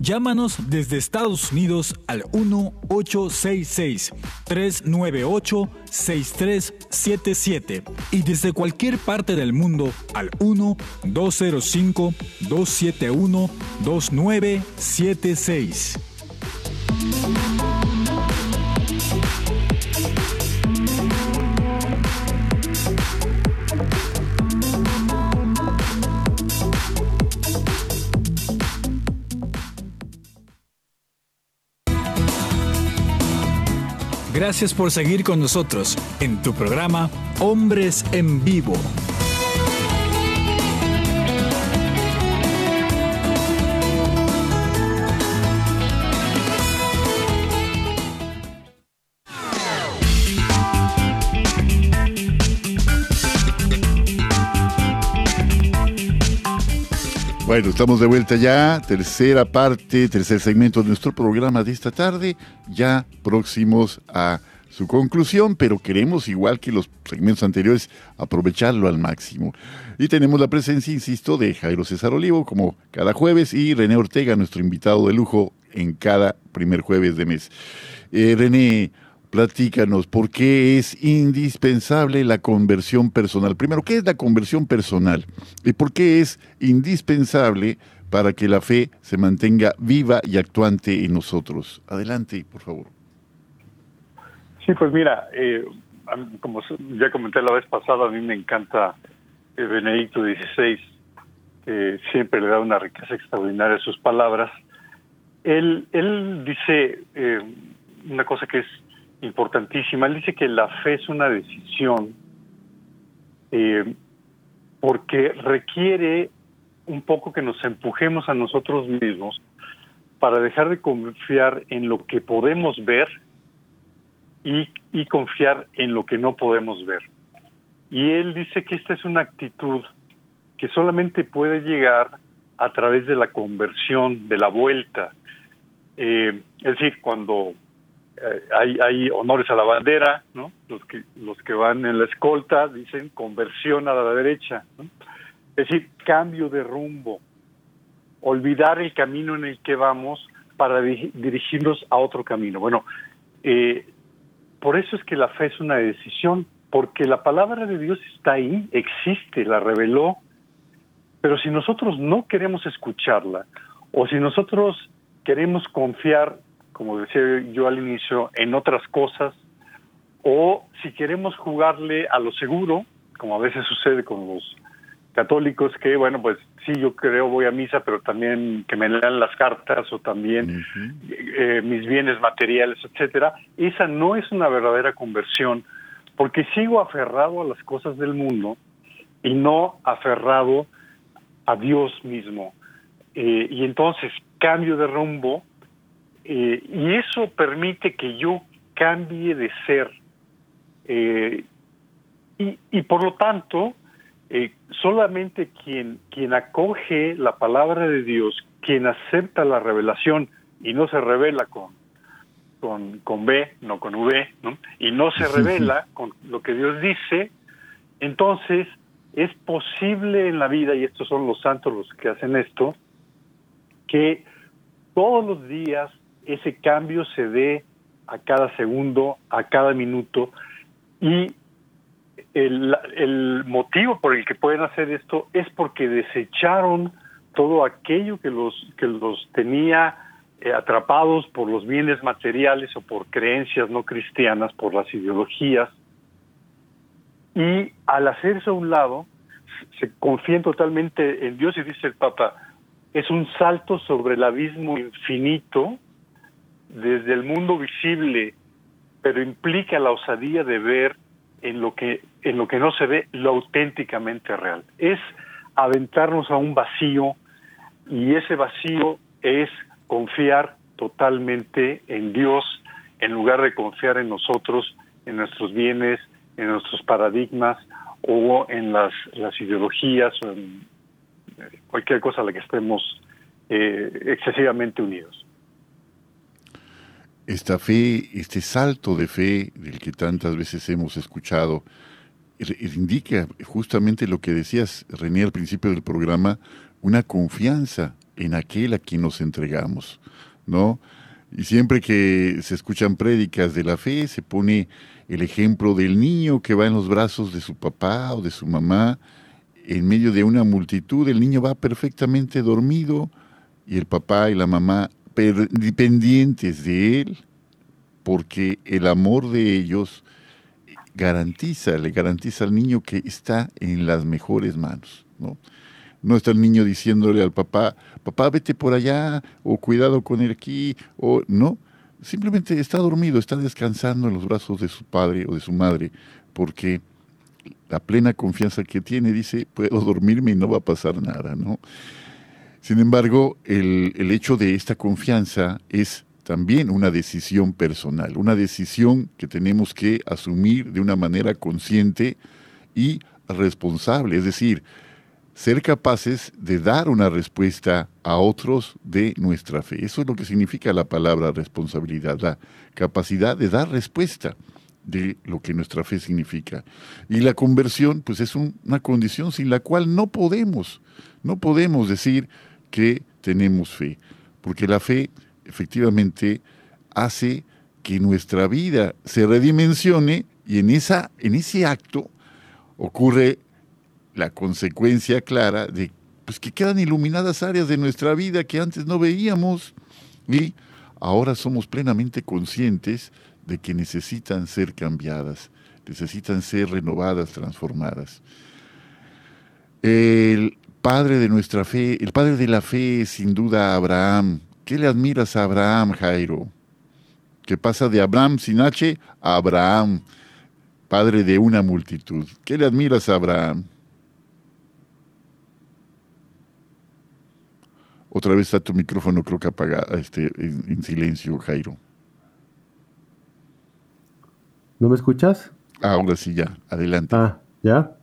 Llámanos desde Estados Unidos al 1-866-398-6377 y desde cualquier parte del mundo al 1-205-271-2976. Gracias por seguir con nosotros en tu programa Hombres en Vivo. Bueno, estamos de vuelta ya, tercera parte, tercer segmento de nuestro programa de esta tarde, ya próximos a su conclusión, pero queremos, igual que los segmentos anteriores, aprovecharlo al máximo. Y tenemos la presencia, insisto, de Jairo César Olivo, como cada jueves, y René Ortega, nuestro invitado de lujo, en cada primer jueves de mes. Eh, René, platícanos, ¿por qué es indispensable la conversión personal? Primero, ¿qué es la conversión personal? ¿Y por qué es indispensable para que la fe se mantenga viva y actuante en nosotros? Adelante, por favor. Sí, pues mira, eh, como ya comenté la vez pasada, a mí me encanta el Benedicto XVI, que siempre le da una riqueza extraordinaria a sus palabras. Él, él dice eh, una cosa que es importantísima, él dice que la fe es una decisión eh, porque requiere un poco que nos empujemos a nosotros mismos para dejar de confiar en lo que podemos ver y, confiar en lo que no podemos ver. Y él dice que esta es una actitud que solamente puede llegar a través de la conversión, de la vuelta. Eh, es decir, cuando hay, hay, honores a la bandera, ¿no? Los que, los que van en la escolta dicen conversión a la derecha, Es decir, cambio de rumbo, olvidar el camino en el que vamos para dirigirnos a otro camino. Bueno, eh, por eso es que la fe es una decisión, porque la palabra de Dios está ahí, existe, la reveló, pero si nosotros no queremos escucharla, o si nosotros queremos confiar, como decía yo al inicio, en otras cosas, o si queremos jugarle a lo seguro, como a veces sucede con los católicos, que bueno, pues sí, yo creo, voy a misa, pero también que me lean las cartas o también eh, mis bienes materiales, etcétera. Esa no es una verdadera conversión, porque sigo aferrado a las cosas del mundo y no aferrado a Dios mismo. Eh, y entonces cambio de rumbo eh, y eso permite que yo cambie de ser. y, y por lo tanto, eh, solamente quien, quien acoge la palabra de Dios, quien acepta la revelación y no se revela con, con, con B, no con V, ¿no? y no se revela con lo que Dios dice, entonces es posible en la vida, y estos son los santos los que hacen esto, que todos los días ese cambio se dé a cada segundo, a cada minuto, y el, motivo por el que pueden hacer esto es porque desecharon todo aquello que los, que los tenía eh, atrapados por los bienes materiales o por creencias no cristianas, por las ideologías. Y al hacerse a un lado, se confían totalmente en Dios y dice el Papa, es un salto sobre el abismo infinito desde el mundo visible, pero implica la osadía de ver en lo que en lo que no se ve lo auténticamente real. Es aventarnos a un vacío y ese vacío es confiar totalmente en Dios en lugar de confiar en nosotros, en nuestros bienes, en nuestros paradigmas o en las, las ideologías o en cualquier cosa a la que estemos eh, excesivamente unidos esta fe, este salto de fe del que tantas veces hemos escuchado, indica justamente lo que decías, René, al principio del programa, una confianza en aquel a quien nos entregamos, ¿no? Y siempre que se escuchan prédicas de la fe, se pone el ejemplo del niño que va en los brazos de su papá o de su mamá, en medio de una multitud, el niño va perfectamente dormido y el papá y la mamá dependientes de Él, porque el amor de ellos garantiza, le garantiza al niño que está en las mejores manos, ¿no? No está el niño diciéndole al papá, papá, vete por allá, o cuidado con él aquí, o no. Simplemente está dormido, está descansando en los brazos de su padre o de su madre, porque la plena confianza que tiene dice, puedo dormirme y no va a pasar nada, ¿no? Sin embargo, el, el hecho de esta confianza es también una decisión personal, una decisión que tenemos que asumir de una manera consciente y responsable, es decir, ser capaces de dar una respuesta a otros de nuestra fe. Eso es lo que significa la palabra responsabilidad, la capacidad de dar respuesta. De lo que nuestra fe significa. Y la conversión, pues es una condición sin la cual no podemos, no podemos decir que tenemos fe, porque la fe efectivamente hace que nuestra vida se redimensione y en, esa, en ese acto ocurre la consecuencia clara de pues, que quedan iluminadas áreas de nuestra vida que antes no veíamos y ahora somos plenamente conscientes de que necesitan ser cambiadas, necesitan ser renovadas, transformadas. El padre de nuestra fe, el padre de la fe es sin duda Abraham. ¿Qué le admiras a Abraham, Jairo? Que pasa de Abraham sin H a Abraham, padre de una multitud. ¿Qué le admiras a Abraham? Otra vez está tu micrófono, creo que apagado, este, en, silencio, Jairo. ¿No me escuchas? Ahora sí, ya. Adelante. Ah, ¿ya?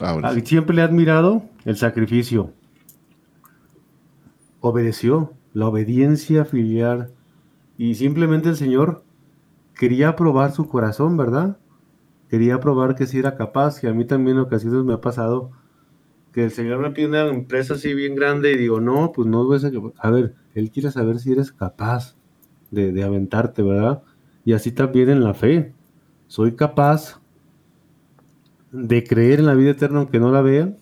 Ahora ah, Siempre le he admirado el sacrificio. Obedeció, la obediencia filial. Y simplemente el Señor quería probar su corazón, ¿verdad? Quería probar que sí era capaz. Y a mí también en ocasiones me ha pasado que el señor me pide una empresa así bien grande y digo, no, pues no voy a A ver, él quiere saber si eres capaz de, aventarte, ¿verdad? Y así también en la fe. Soy capaz de creer en la vida eterna aunque no la vean.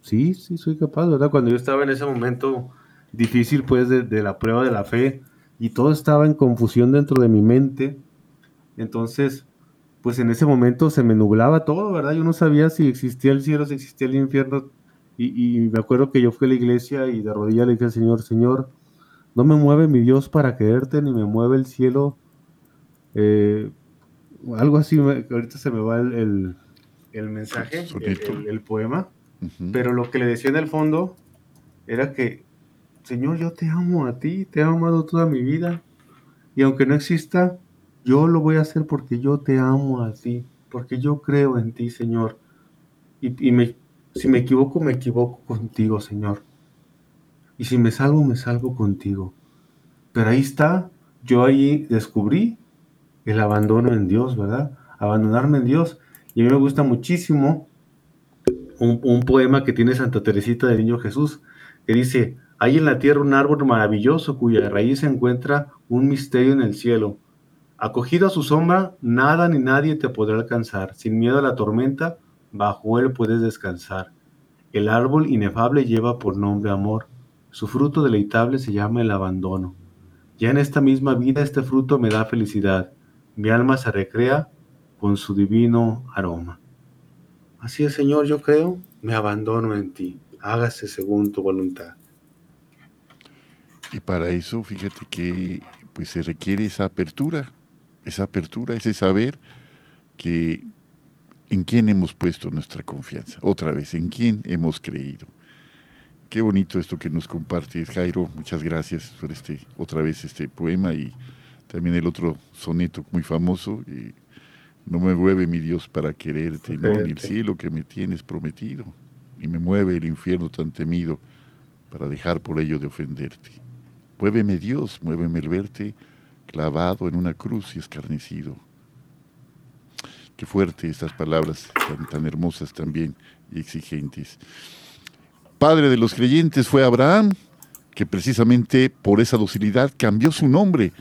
Sí, sí, soy capaz, ¿verdad? Cuando yo estaba en ese momento difícil, pues, de, de la prueba de la fe y todo estaba en confusión dentro de mi mente. Entonces, pues en ese momento se me nublaba todo, ¿verdad? Yo no sabía si existía el cielo, si existía el infierno. Y, me acuerdo que yo fui a la iglesia y de rodillas le dije al Señor, Señor, no me mueve mi Dios para creerte, ni me mueve el cielo. Eh, algo así, ahorita se me va el, mensaje, el, poema. Pero lo que le decía en el fondo era que, Señor, yo te amo a ti, te he amado toda mi vida. Y aunque no exista yo lo voy a hacer porque yo te amo a ti, porque yo creo en ti, Señor. Y, me, si me equivoco, me equivoco contigo, Señor. Y si me salvo, me salvo contigo. Pero ahí está, yo ahí descubrí el abandono en Dios, ¿verdad? Abandonarme en Dios. Y a mí me gusta muchísimo un, poema que tiene Santa Teresita del Niño Jesús, que dice, hay en la tierra un árbol maravilloso cuya raíz se encuentra un misterio en el cielo Acogido a su sombra, nada ni nadie te podrá alcanzar. Sin miedo a la tormenta, bajo él puedes descansar. El árbol inefable lleva por nombre amor. Su fruto deleitable se llama el abandono. Ya en esta misma vida este fruto me da felicidad. Mi alma se recrea con su divino aroma. Así es, Señor, yo creo, me abandono en ti. Hágase según tu voluntad. Y para eso, fíjate que pues se requiere esa apertura, esa apertura, ese saber que en quién hemos puesto nuestra confianza, otra vez, en quién hemos creído. Qué bonito esto que nos compartes, Jairo. Muchas gracias por este, otra vez este poema y también el otro soneto muy famoso. Y no me mueve mi Dios para quererte, no, ni el cielo que me tienes prometido, ni me mueve el infierno tan temido para dejar por ello de ofenderte. Muéveme Dios, muéveme el verte clavado en una cruz y escarnecido. Qué fuerte estas palabras, tan, hermosas también y exigentes. Padre de los creyentes fue Abraham, que precisamente por esa docilidad cambió su nombre.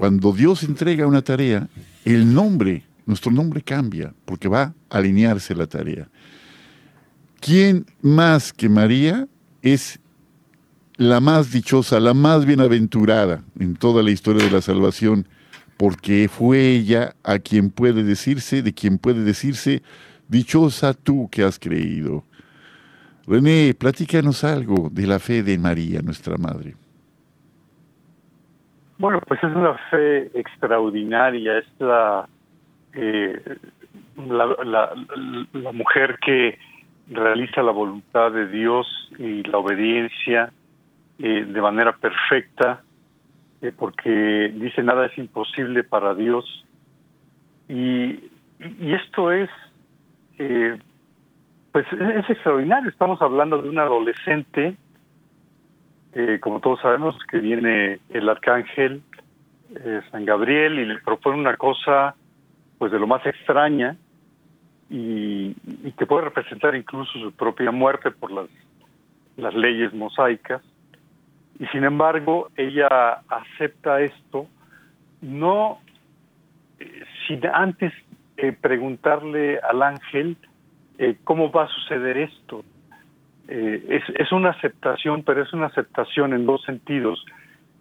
Cuando Dios entrega una tarea, el nombre, nuestro nombre cambia, porque va a alinearse la tarea. ¿Quién más que María es la más dichosa, la más bienaventurada en toda la historia de la salvación, porque fue ella a quien puede decirse, de quien puede decirse, dichosa tú que has creído. René, platícanos algo de la fe de María, nuestra madre. Bueno, pues es una fe extraordinaria, es la, eh, la mujer que realiza la voluntad de Dios y la obediencia eh, de manera perfecta, eh, porque dice nada es imposible para Dios. Y, esto es, pues es extraordinario. Estamos hablando de un adolescente, como todos sabemos, que viene el arcángel San Gabriel y le propone una cosa pues de lo más extraña y, que puede representar incluso su propia muerte por las, las leyes mosaicas. Y sin embargo, ella acepta esto, no eh, sin antes eh, preguntarle al ángel eh, cómo va a suceder esto. Es, es una aceptación, pero es una aceptación en dos sentidos.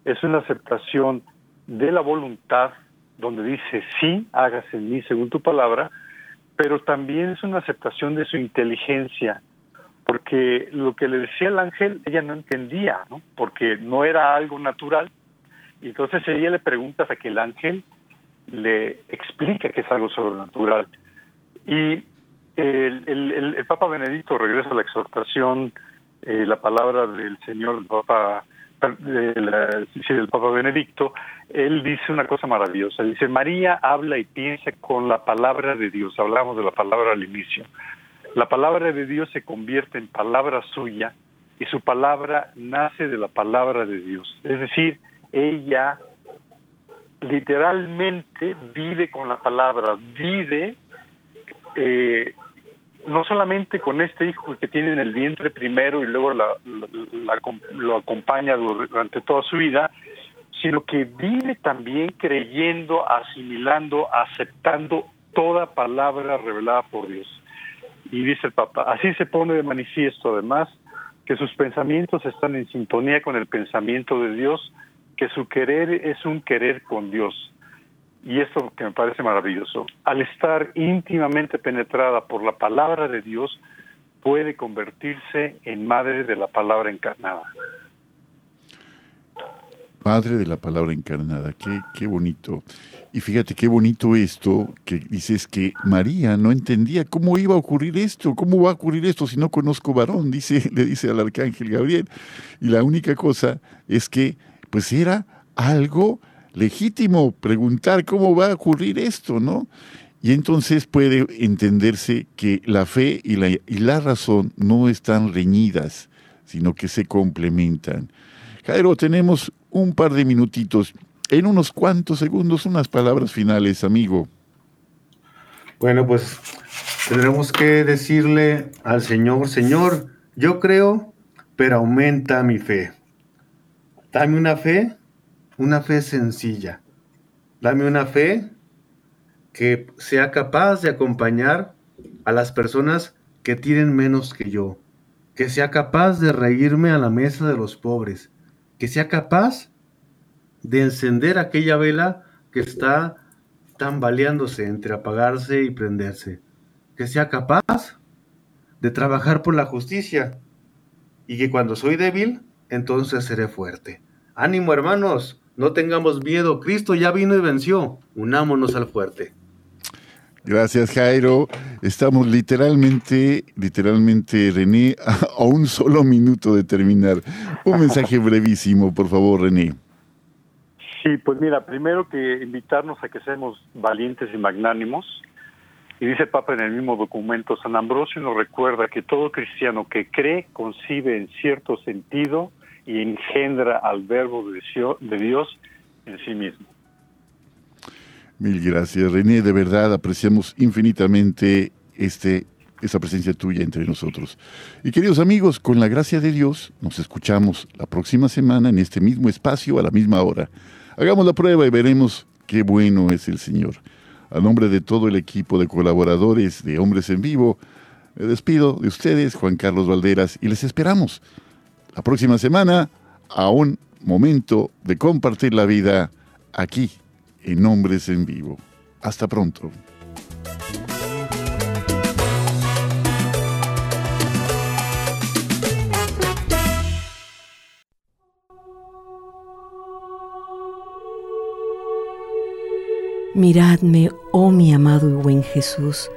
Es una aceptación de la voluntad, donde dice, sí, hágase en mí según tu palabra, pero también es una aceptación de su inteligencia, porque lo que le decía el ángel ella no entendía, ¿no? porque no era algo natural, y entonces ella le pregunta a que el ángel le explique que es algo sobrenatural. Y el, Papa Benedicto regresa a la exhortación, eh, la palabra del Señor, el Papa del Papa Benedicto, él dice una cosa maravillosa. Dice, María habla y piensa con la palabra de Dios. Hablamos de la palabra al inicio. La palabra de Dios se convierte en palabra suya y su palabra nace de la palabra de Dios. Es decir, ella literalmente vive con la palabra, vive eh, no solamente con este hijo que tiene en el vientre primero y luego lo acompaña durante toda su vida, sino que vive también creyendo, asimilando, aceptando toda palabra revelada por Dios. Y dice el Papa, así se pone de manifiesto además que sus pensamientos están en sintonía con el pensamiento de Dios, que su querer es un querer con Dios y esto que me parece maravilloso, al estar íntimamente penetrada por la palabra de Dios, puede convertirse en madre de la palabra encarnada. Madre de la palabra encarnada, qué, qué bonito. Y fíjate qué bonito esto que dices que María no entendía cómo iba a ocurrir esto, cómo va a ocurrir esto si no conozco varón, dice, le dice al arcángel Gabriel. Y la única cosa es que pues era algo legítimo preguntar cómo va a ocurrir esto, ¿no? Y entonces puede entenderse que la fe y la, razón no están reñidas, sino que se complementan. Jairo, tenemos un par de minutitos. En unos cuantos segundos, unas palabras finales, amigo. Bueno, pues tendremos que decirle al Señor, Señor, yo creo, pero aumenta mi fe. Dame una fe una fe sencilla. Dame una fe que sea capaz de acompañar a las personas que tienen menos que yo, que sea capaz de reírme a la mesa de los pobres, que sea capaz de encender aquella vela que está tambaleándose entre apagarse y prenderse, que sea capaz de trabajar por la justicia. Y que cuando soy débil, entonces seré fuerte. Ánimo hermanos, no tengamos miedo, Cristo ya vino y venció. Unámonos al fuerte. Gracias, Jairo. Estamos literalmente, literalmente, René, a un solo minuto de terminar. Un mensaje brevísimo, por favor, René. Sí, pues mira, primero que invitarnos a que seamos valientes y magnánimos. Y dice el Papa en el mismo documento, San Ambrosio nos recuerda que todo cristiano que cree concibe en cierto sentido y engendra al verbo de Dios en sí mismo. Mil gracias, René. De verdad apreciamos infinitamente este, esta presencia tuya entre nosotros. Y queridos amigos, con la gracia de Dios, nos escuchamos la próxima semana en este mismo espacio a la misma hora. Hagamos la prueba y veremos qué bueno es el Señor. A nombre de todo el equipo de colaboradores de Hombres en Vivo, me despido de ustedes, Juan Carlos Valderas, y les esperamos la próxima semana a un momento de compartir la vida aquí en Hombres en Vivo. Hasta pronto. Miradme, oh mi amado y buen Jesús,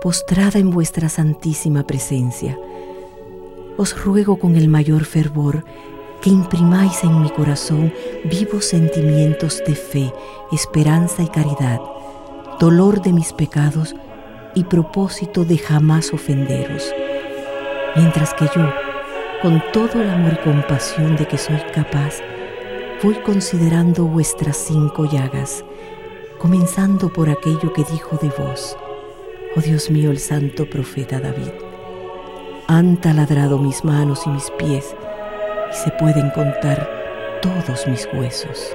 postrada en vuestra santísima presencia os ruego con el mayor fervor que imprimáis en mi corazón vivos sentimientos de fe, esperanza y caridad, dolor de mis pecados y propósito de jamás ofenderos, mientras que yo, con todo el amor y compasión de que soy capaz, voy considerando vuestras cinco llagas, comenzando por aquello que dijo de vos, oh Dios mío, el santo profeta David. Han taladrado mis manos y mis pies, y se pueden contar todos mis huesos.